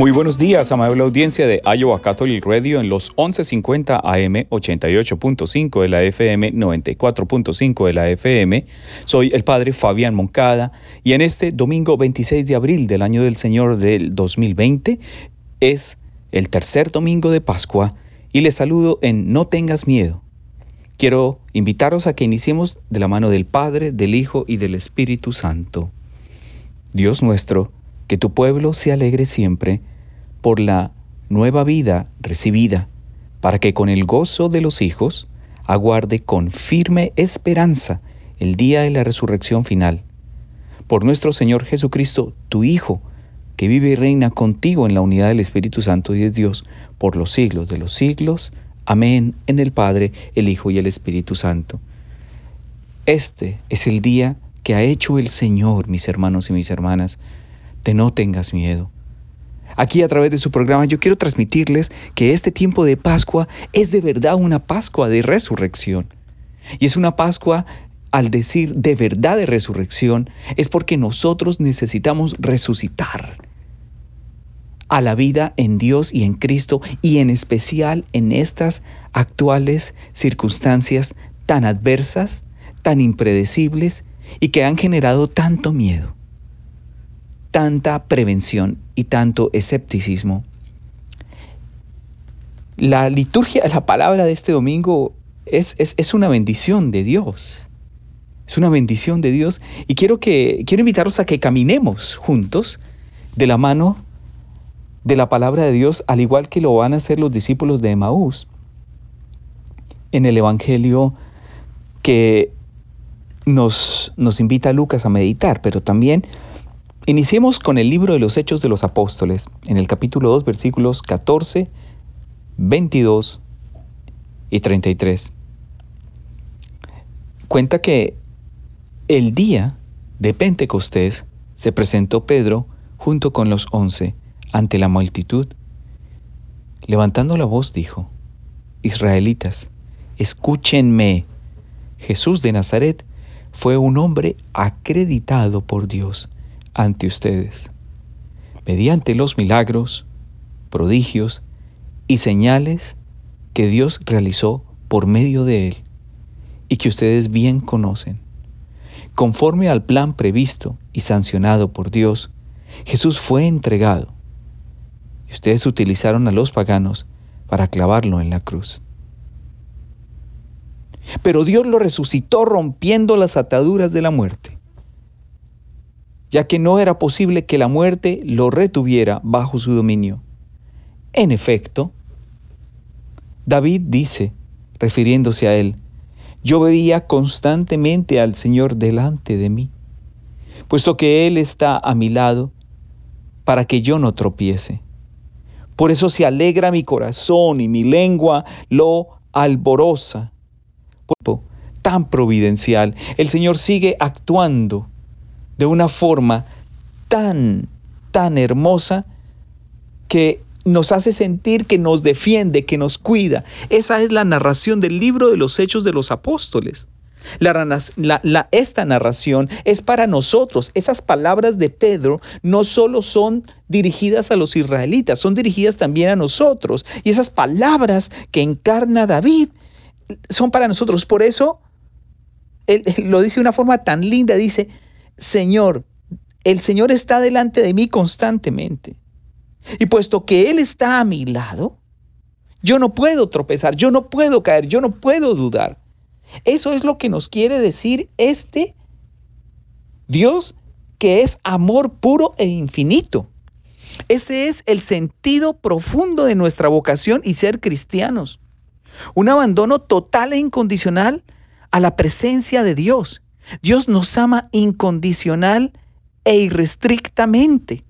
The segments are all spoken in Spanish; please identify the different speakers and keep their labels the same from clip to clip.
Speaker 1: Muy buenos días, amable audiencia de Iowa Catholic Radio en los 1150 AM 88.5 de la FM 94.5 de la FM. Soy el padre Fabián Moncada y en este domingo 26 de abril del año del Señor del 2020 es el tercer domingo de Pascua y les saludo en No tengas miedo. Quiero invitaros a que iniciemos de la mano del Padre, del Hijo y del Espíritu Santo. Dios nuestro, que tu pueblo se alegre siempre por la nueva vida recibida, para que con el gozo de los hijos aguarde con firme esperanza el día de la resurrección final. Por nuestro Señor Jesucristo, tu Hijo, que vive y reina contigo en la unidad del Espíritu Santo y es Dios, por los siglos de los siglos. Amén en el Padre, el Hijo y el Espíritu Santo. Este es el día que ha hecho el Señor, mis hermanos y mis hermanas de no tengas miedo. Aquí a través de su programa yo quiero transmitirles que este tiempo de Pascua es de verdad una Pascua de resurrección. Y es una Pascua, al decir de verdad de resurrección, es porque nosotros necesitamos resucitar a la vida en Dios y en Cristo y en especial en estas actuales circunstancias tan adversas, tan impredecibles y que han generado tanto miedo tanta prevención y tanto escepticismo. La liturgia, la palabra de este domingo es, es, una bendición de Dios. Es una bendición de Dios y quiero, que, quiero invitarlos a que caminemos juntos de la mano de la palabra de Dios, al igual que lo van a hacer los discípulos de Emaús en el Evangelio que nos, nos invita Lucas a meditar, pero también Iniciemos con el libro de los Hechos de los Apóstoles, en el capítulo 2, versículos 14, 22 y 33. Cuenta que el día de Pentecostés se presentó Pedro junto con los once ante la multitud. Levantando la voz dijo, Israelitas, escúchenme. Jesús de Nazaret fue un hombre acreditado por Dios ante ustedes, mediante los milagros, prodigios y señales que Dios realizó por medio de él y que ustedes bien conocen. Conforme al plan previsto y sancionado por Dios, Jesús fue entregado y ustedes utilizaron a los paganos para clavarlo en la cruz. Pero Dios lo resucitó rompiendo las ataduras de la muerte ya que no era posible que la muerte lo retuviera bajo su dominio. En efecto, David dice, refiriéndose a él, yo veía constantemente al Señor delante de mí, puesto que Él está a mi lado para que yo no tropiece. Por eso se alegra mi corazón y mi lengua lo alborosa. Tan providencial, el Señor sigue actuando de una forma tan, tan hermosa que nos hace sentir que nos defiende, que nos cuida. Esa es la narración del libro de los Hechos de los Apóstoles. La, esta narración es para nosotros. Esas palabras de Pedro no solo son dirigidas a los israelitas, son dirigidas también a nosotros. Y esas palabras que encarna David son para nosotros. Por eso él lo dice de una forma tan linda. Dice, Señor, el Señor está delante de mí constantemente. Y puesto que Él está a mi lado, yo no puedo tropezar, yo no puedo caer, yo no puedo dudar. Eso es lo que nos quiere decir este Dios que es amor puro e infinito. Ese es el sentido profundo de nuestra vocación y ser cristianos. Un abandono total e incondicional a la presencia de Dios Dios nos ama incondicional e irrestrictamente.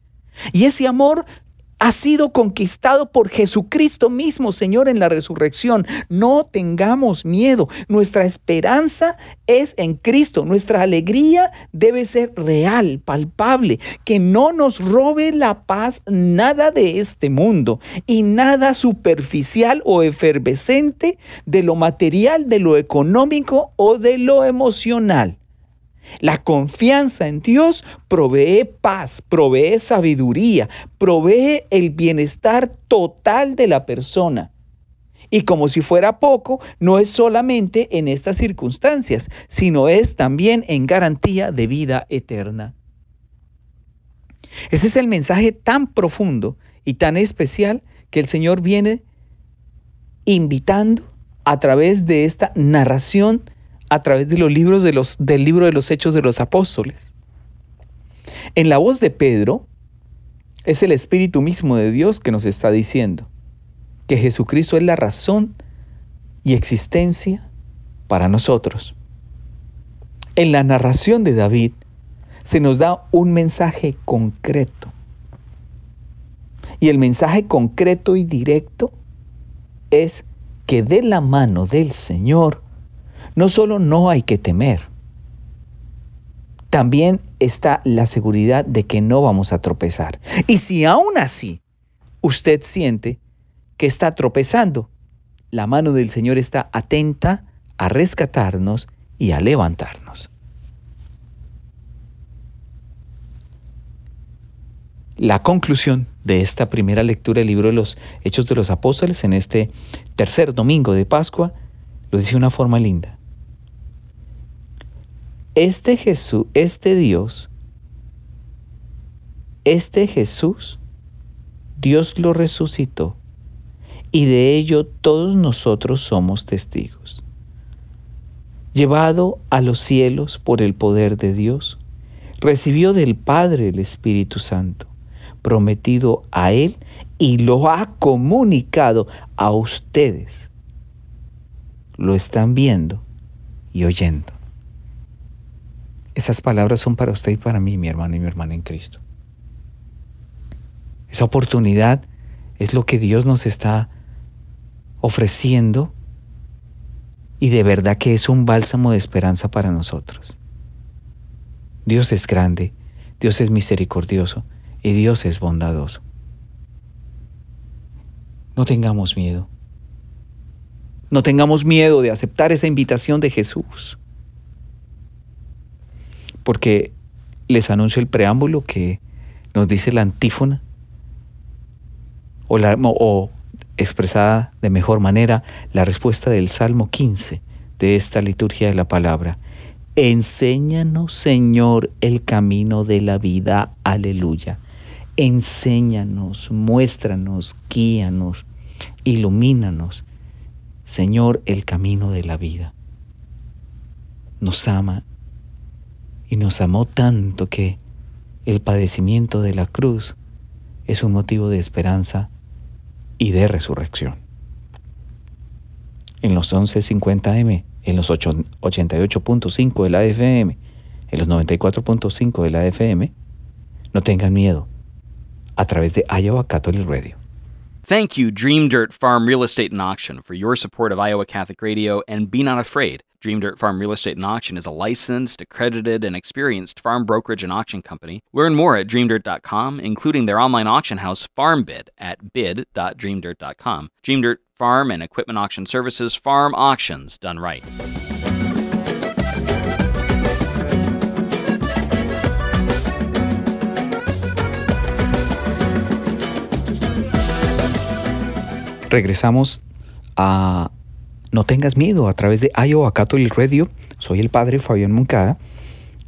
Speaker 1: Y ese amor ha sido conquistado por Jesucristo mismo, Señor, en la resurrección. No tengamos miedo. Nuestra esperanza es en Cristo. Nuestra alegría debe ser real, palpable. Que no nos robe la paz nada de este mundo y nada superficial o efervescente de lo material, de lo económico o de lo emocional. La confianza en Dios provee paz, provee sabiduría, provee el bienestar total de la persona. Y como si fuera poco, no es solamente en estas circunstancias, sino es también en garantía de vida eterna. Ese es el mensaje tan profundo y tan especial que el Señor viene invitando a través de esta narración a través de los libros de los, del libro de los Hechos de los Apóstoles. En la voz de Pedro es el Espíritu mismo de Dios que nos está diciendo que Jesucristo es la razón y existencia para nosotros. En la narración de David se nos da un mensaje concreto. Y el mensaje concreto y directo es que de la mano del Señor no solo no hay que temer, también está la seguridad de que no vamos a tropezar. Y si aún así usted siente que está tropezando, la mano del Señor está atenta a rescatarnos y a levantarnos. La conclusión de esta primera lectura del libro de los Hechos de los Apóstoles en este tercer domingo de Pascua lo dice de una forma linda este Jesús, este Dios, este Jesús, Dios lo resucitó y de ello todos nosotros somos testigos. Llevado a los cielos por el poder de Dios, recibió del Padre el Espíritu Santo, prometido a Él y lo ha comunicado a ustedes. Lo están viendo y oyendo. Esas palabras son para usted y para mí, mi hermano y mi hermana en Cristo. Esa oportunidad es lo que Dios nos está ofreciendo y de verdad que es un bálsamo de esperanza para nosotros. Dios es grande, Dios es misericordioso y Dios es bondadoso. No tengamos miedo. No tengamos miedo de aceptar esa invitación de Jesús porque les anuncio el preámbulo que nos dice la antífona o, o expresada de mejor manera la respuesta del Salmo 15 de esta liturgia de la palabra. Enséñanos, Señor, el camino de la vida. Aleluya. Enséñanos, muéstranos, guíanos, ilumínanos, Señor, el camino de la vida. Nos ama y nos amó tanto que el padecimiento de la cruz es un motivo de esperanza y de resurrección. En los 1150M, en los 88.5 de la FM, en los 94.5 de la FM, no tengan miedo, a través de Iowa Catholic Radio.
Speaker 2: Thank you, Dream Dirt Farm Real Estate and Auction, for your support of Iowa Catholic Radio and be not afraid. Dream Dirt Farm Real Estate and Auction is a licensed, accredited, and experienced farm brokerage and auction company. Learn more at dreamdirt.com, including their online auction house FarmBid at bid.dreamdirt.com. Dream Dirt Farm and Equipment Auction Services, farm auctions done right.
Speaker 1: regresamos a No tengas miedo a través de Iowa Catholic Radio. Soy el padre Fabián Moncada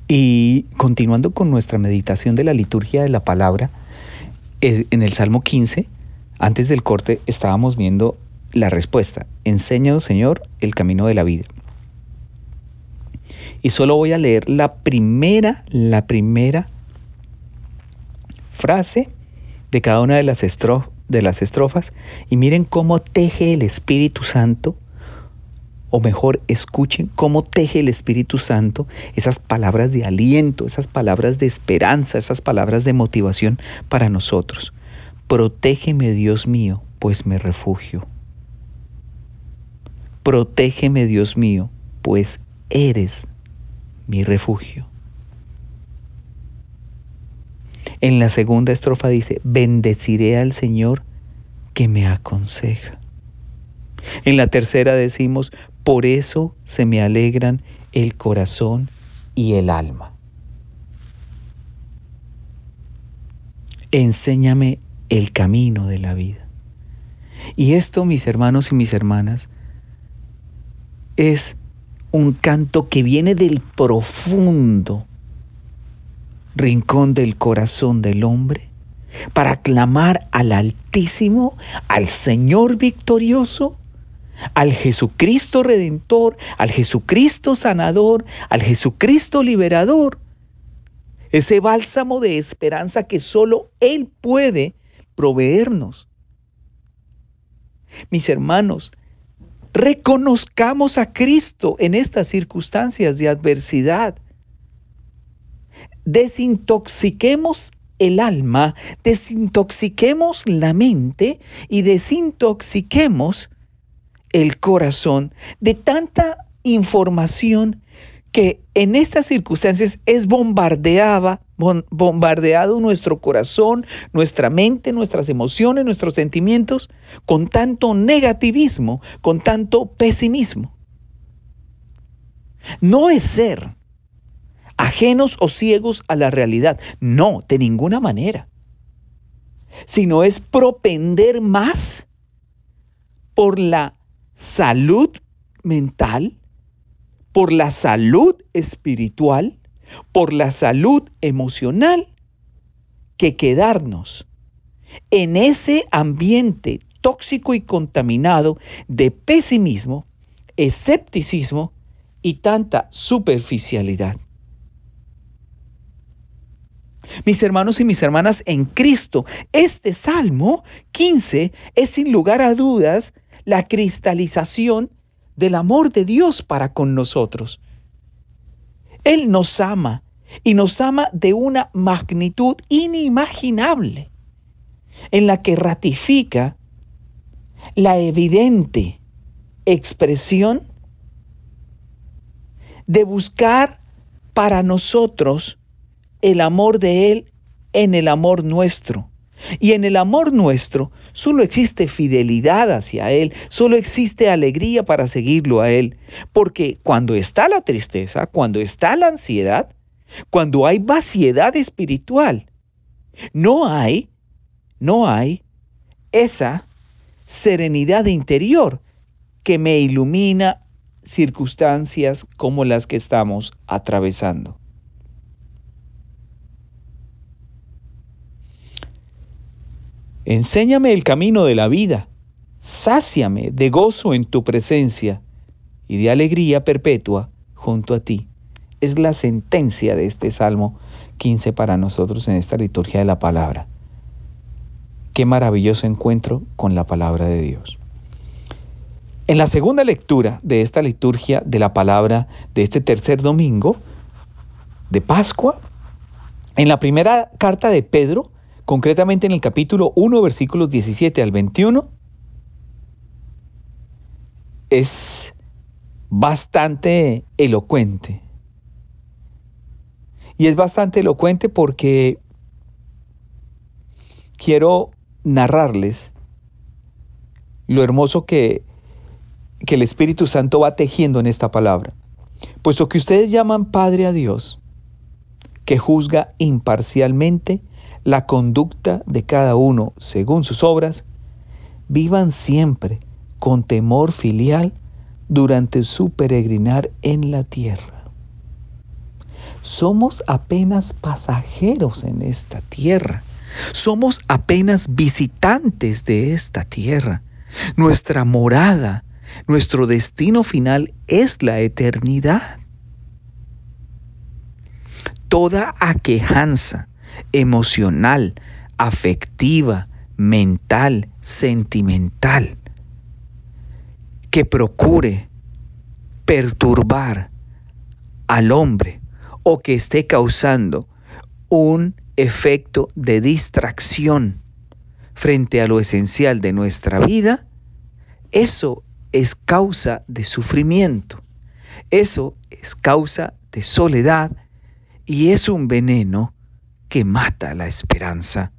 Speaker 1: y continuando con nuestra meditación de la liturgia de la palabra, eh, en el Salmo 15, antes del corte estábamos viendo la respuesta. Enséñanos, Señor, el camino de la vida. Y solo voy a leer la primera, la primera frase de cada una de las, estrofas de las estrofas y miren cómo teje el Espíritu Santo, o mejor, escuchen cómo teje el Espíritu Santo esas palabras de aliento, esas palabras de esperanza, esas palabras de motivación para nosotros. protégeme Dios mío, pues me refugio. Protégeme Dios mío, pues eres mi refugio. En la segunda estrofa dice, bendeciré al Señor que me aconseja. En la tercera decimos, por eso se me alegran el corazón y el alma. Enséñame el camino de la vida. Y esto, mis hermanos y mis hermanas, es un canto que viene del profundo rincón del corazón del hombre para clamar al Altísimo, al Señor victorioso, al Jesucristo redentor, al Jesucristo sanador, al Jesucristo liberador. Ese bálsamo de esperanza que solo Él puede proveernos. Mis hermanos, reconozcamos a Cristo en estas circunstancias de adversidad. Desintoxiquemos el alma, desintoxiquemos la mente y desintoxiquemos el corazón de tanta información que en estas circunstancias es bombardeada, bombardeado nuestro corazón, nuestra mente, nuestras emociones, nuestros sentimientos con tanto negativismo, con tanto pesimismo. No es ser ajenos o ciegos a la realidad, no, de ninguna manera, sino es propender más por la salud mental, por la salud espiritual, por la salud emocional, que quedarnos en ese ambiente tóxico y contaminado de pesimismo, escepticismo y tanta superficialidad. Mis hermanos y mis hermanas en Cristo, este Salmo 15 es sin lugar a dudas la cristalización del amor de Dios para con nosotros. Él nos ama y nos ama de una magnitud inimaginable, en la que ratifica la evidente expresión de buscar para nosotros el amor de Él en el amor nuestro. Y en el amor nuestro solo existe fidelidad hacia Él, solo existe alegría para seguirlo a Él. Porque cuando está la tristeza, cuando está la ansiedad, cuando hay vaciedad espiritual, no hay, no hay esa serenidad interior que me ilumina circunstancias como las que estamos atravesando. Enséñame el camino de la vida, sáciame de gozo en tu presencia y de alegría perpetua junto a ti. Es la sentencia de este Salmo 15 para nosotros en esta liturgia de la palabra. Qué maravilloso encuentro con la palabra de Dios. En la segunda lectura de esta liturgia de la palabra de este tercer domingo de Pascua, en la primera carta de Pedro, concretamente en el capítulo 1, versículos 17 al 21, es bastante elocuente. Y es bastante elocuente porque quiero narrarles lo hermoso que, que el Espíritu Santo va tejiendo en esta palabra. Puesto que ustedes llaman Padre a Dios, que juzga imparcialmente la conducta de cada uno según sus obras, vivan siempre con temor filial durante su peregrinar en la tierra. Somos apenas pasajeros en esta tierra. Somos apenas visitantes de esta tierra. Nuestra morada, nuestro destino final es la eternidad. Toda aquejanza, emocional, afectiva, mental, sentimental, que procure perturbar al hombre o que esté causando un efecto de distracción frente a lo esencial de nuestra vida, eso es causa de sufrimiento, eso es causa de soledad y es un veneno que mata la esperanza.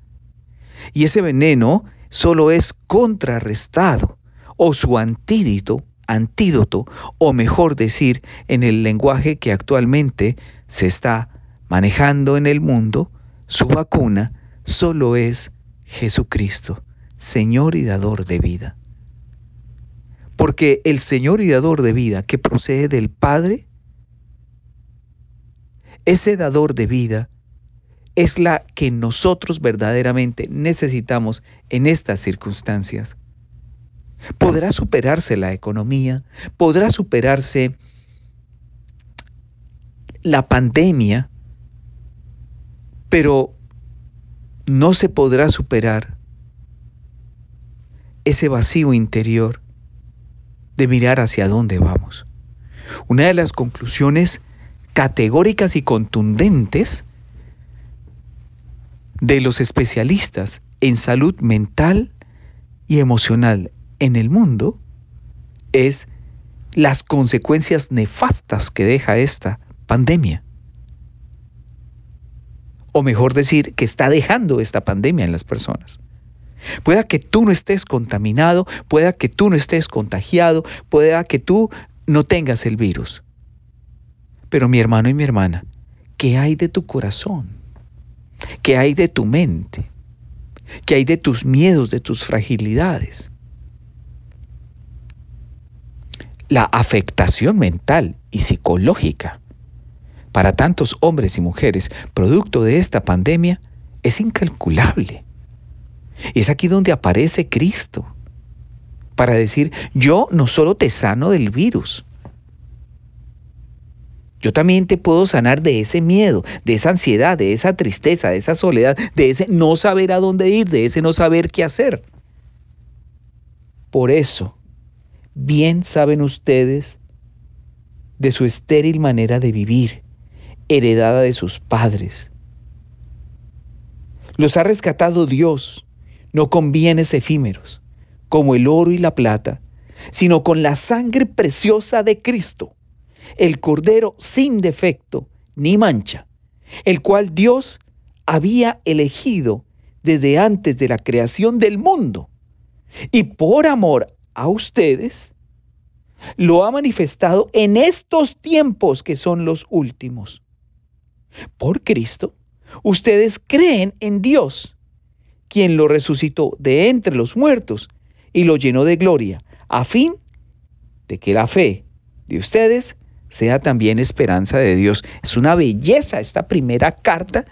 Speaker 1: Y ese veneno solo es contrarrestado o su antídoto, antídoto, o mejor decir, en el lenguaje que actualmente se está manejando en el mundo, su vacuna solo es Jesucristo, Señor y dador de vida. Porque el Señor y dador de vida que procede del Padre, ese dador de vida es la que nosotros verdaderamente necesitamos en estas circunstancias. Podrá superarse la economía, podrá superarse la pandemia, pero no se podrá superar ese vacío interior de mirar hacia dónde vamos. Una de las conclusiones categóricas y contundentes de los especialistas en salud mental y emocional en el mundo es las consecuencias nefastas que deja esta pandemia. O mejor decir, que está dejando esta pandemia en las personas. Pueda que tú no estés contaminado, pueda que tú no estés contagiado, pueda que tú no tengas el virus. Pero mi hermano y mi hermana, ¿qué hay de tu corazón? ¿Qué hay de tu mente? ¿Qué hay de tus miedos, de tus fragilidades? La afectación mental y psicológica para tantos hombres y mujeres producto de esta pandemia es incalculable. Y es aquí donde aparece Cristo para decir, yo no solo te sano del virus, yo también te puedo sanar de ese miedo, de esa ansiedad, de esa tristeza, de esa soledad, de ese no saber a dónde ir, de ese no saber qué hacer. Por eso, bien saben ustedes de su estéril manera de vivir, heredada de sus padres. Los ha rescatado Dios, no con bienes efímeros, como el oro y la plata, sino con la sangre preciosa de Cristo el Cordero sin defecto ni mancha, el cual Dios había elegido desde antes de la creación del mundo. Y por amor a ustedes, lo ha manifestado en estos tiempos que son los últimos. Por Cristo, ustedes creen en Dios, quien lo resucitó de entre los muertos y lo llenó de gloria, a fin de que la fe de ustedes sea también esperanza de Dios. Es una belleza esta primera carta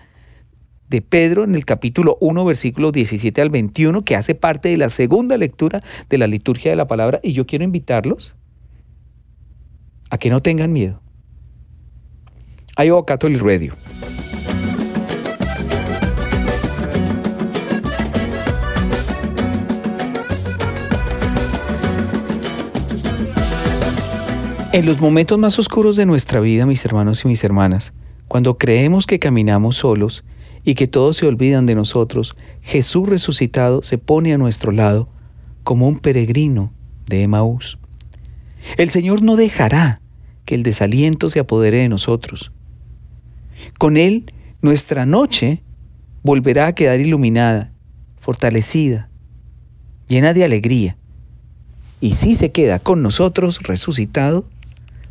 Speaker 1: de Pedro en el capítulo 1, versículos 17 al 21, que hace parte de la segunda lectura de la liturgia de la palabra. Y yo quiero invitarlos a que no tengan miedo. Iowa Catholic Radio. En los momentos más oscuros de nuestra vida, mis hermanos y mis hermanas, cuando creemos que caminamos solos y que todos se olvidan de nosotros, Jesús resucitado se pone a nuestro lado como un peregrino de Emaús. El Señor no dejará que el desaliento se apodere de nosotros. Con Él, nuestra noche volverá a quedar iluminada, fortalecida, llena de alegría. Y si se queda con nosotros resucitado,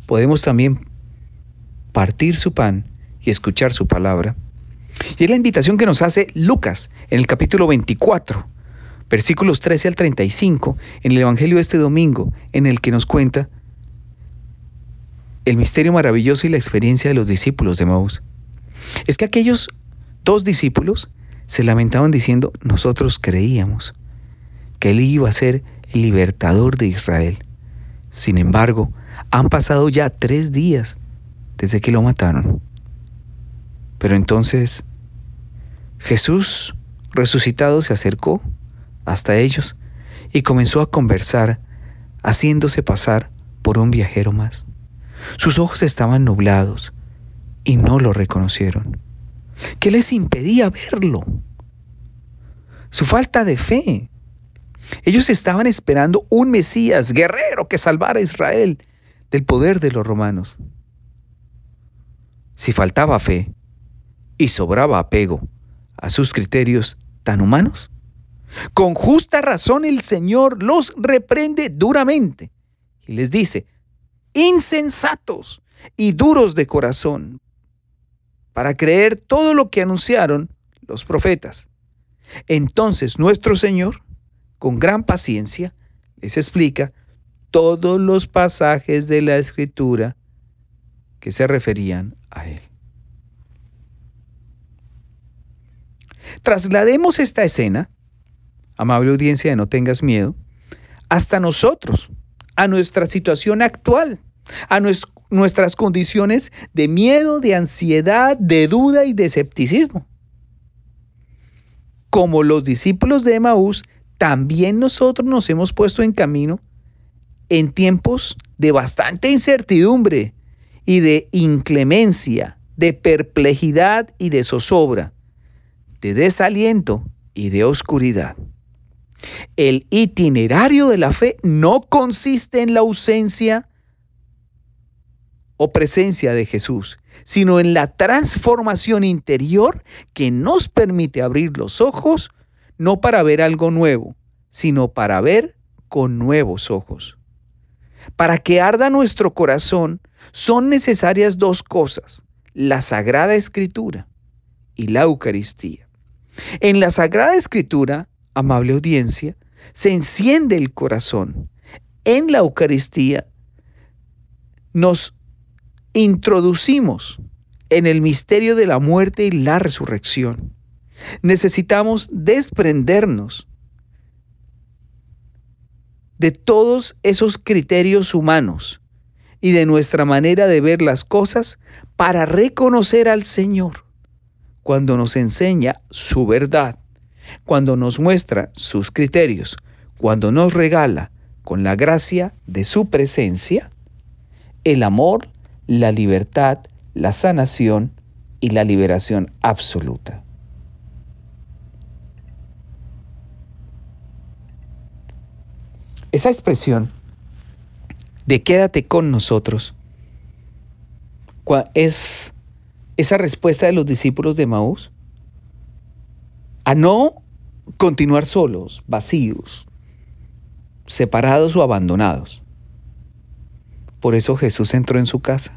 Speaker 1: podemos también partir su pan y escuchar su palabra. Y es la invitación que nos hace Lucas en el capítulo 24, versículos 13 al 35, en el Evangelio de este domingo, en el que nos cuenta el misterio maravilloso y la experiencia de los discípulos de Maús. Es que aquellos dos discípulos se lamentaban diciendo, nosotros creíamos que él iba a ser el libertador de Israel. Sin embargo, han pasado ya tres días desde que lo mataron. Pero entonces Jesús resucitado se acercó hasta ellos y comenzó a conversar, haciéndose pasar por un viajero más. Sus ojos estaban nublados y no lo reconocieron. ¿Qué les impedía verlo? su falta de fe. Ellos estaban esperando un Mesías guerrero que salvara a Israel del poder de los romanos. Si faltaba fe y sobraba apego a sus criterios tan humanos, con justa razón el Señor los reprende duramente y les dice, insensatos y duros de corazón, para creer todo lo que anunciaron los profetas. Entonces nuestro Señor, con gran paciencia, les explica todos los pasajes de la Escritura que se referían a Él. Traslademos esta escena, amable audiencia de No tengas miedo, hasta nosotros, a nuestra situación actual, a nuestras condiciones de miedo, de ansiedad, de duda y de escepticismo. Como los discípulos de Emaús, también nosotros nos hemos puesto en camino en tiempos de bastante incertidumbre y de inclemencia, de perplejidad y de zozobra, de desaliento y de oscuridad. El itinerario de la fe no consiste en la ausencia o presencia de Jesús, sino en la transformación interior que nos permite abrir los ojos no para ver algo nuevo, sino para ver con nuevos ojos. Para que arda nuestro corazón son necesarias dos cosas, la Sagrada Escritura y la Eucaristía. En la Sagrada Escritura amable audiencia, se enciende el corazón. En la Eucaristía nos introducimos en el misterio de la muerte y la resurrección. Necesitamos desprendernos de todos esos criterios humanos y de nuestra manera de ver las cosas para reconocer al Señor cuando nos enseña su verdad cuando nos muestra sus criterios, cuando nos regala con la gracia de su presencia el amor, la libertad, la sanación y la liberación absoluta. Esa expresión de quédate con nosotros es esa respuesta de los discípulos de Maús a no continuar solos, vacíos, separados o abandonados. Por eso Jesús entró en su casa.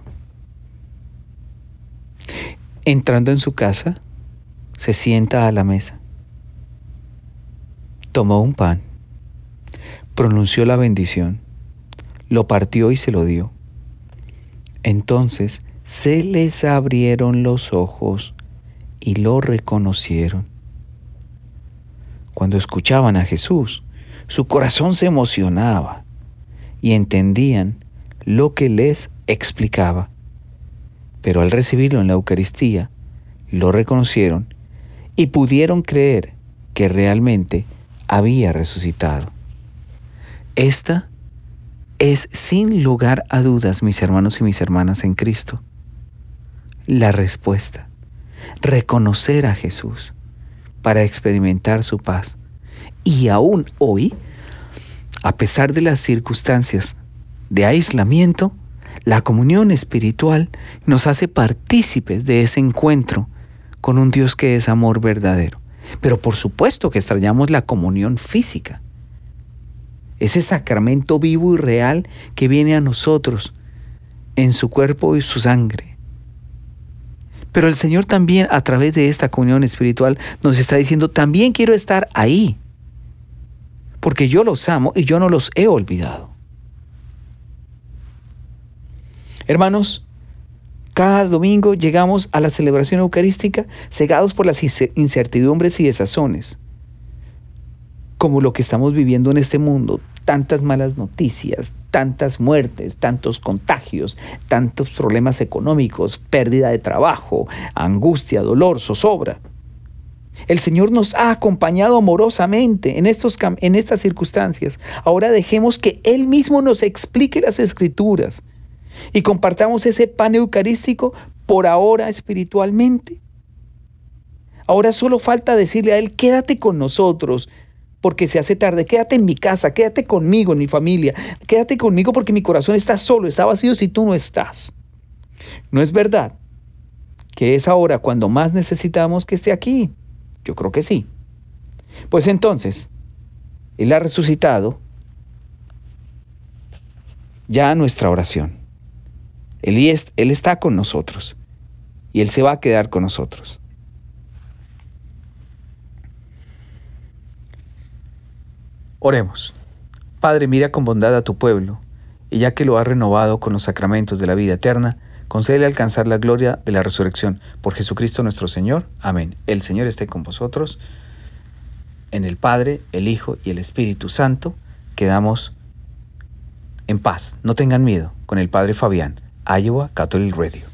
Speaker 1: Entrando en su casa, se sienta a la mesa. Tomó un pan, pronunció la bendición, lo partió y se lo dio. Entonces se les abrieron los ojos y lo reconocieron cuando escuchaban a Jesús, su corazón se emocionaba y entendían lo que les explicaba. Pero al recibirlo en la Eucaristía, lo reconocieron y pudieron creer que realmente había resucitado. Esta es sin lugar a dudas, mis hermanos y mis hermanas en Cristo, la respuesta. Reconocer a Jesús para experimentar su paz. Y aún hoy, a pesar de las circunstancias de aislamiento, la comunión espiritual nos hace partícipes de ese encuentro con un Dios que es amor verdadero. Pero por supuesto que extrañamos la comunión física, ese sacramento vivo y real que viene a nosotros en su cuerpo y su sangre pero el Señor también a través de esta comunión espiritual nos está diciendo, también quiero estar ahí, porque yo los amo y yo no los he olvidado. Hermanos, cada domingo llegamos a la celebración eucarística cegados por las incertidumbres y desazones como lo que estamos viviendo en este mundo, tantas malas noticias, tantas muertes, tantos contagios, tantos problemas económicos, pérdida de trabajo, angustia, dolor, zozobra. El Señor nos ha acompañado amorosamente en, estos, en estas circunstancias. Ahora dejemos que Él mismo nos explique las escrituras y compartamos ese pan eucarístico por ahora espiritualmente Ahora solo falta decirle a Él, quédate con nosotros, porque se hace tarde, quédate en mi casa, quédate conmigo, en mi familia, quédate conmigo porque mi corazón está solo, está vacío si tú no estás. ¿No es verdad que es ahora cuando más necesitamos que esté aquí? Yo creo que sí. Pues entonces, Él ha resucitado ya nuestra oración. Él, él está con nosotros y Él se va a quedar con nosotros. Oremos. Padre, mira con bondad a tu pueblo, y ya que lo has renovado con los sacramentos de la vida eterna, concédele alcanzar la gloria de la resurrección. Por Jesucristo nuestro Señor. Amén. El Señor esté con vosotros. En el Padre, el Hijo y el Espíritu Santo quedamos en paz. No tengan miedo. Con el Padre Fabián, Iowa Catholic Radio.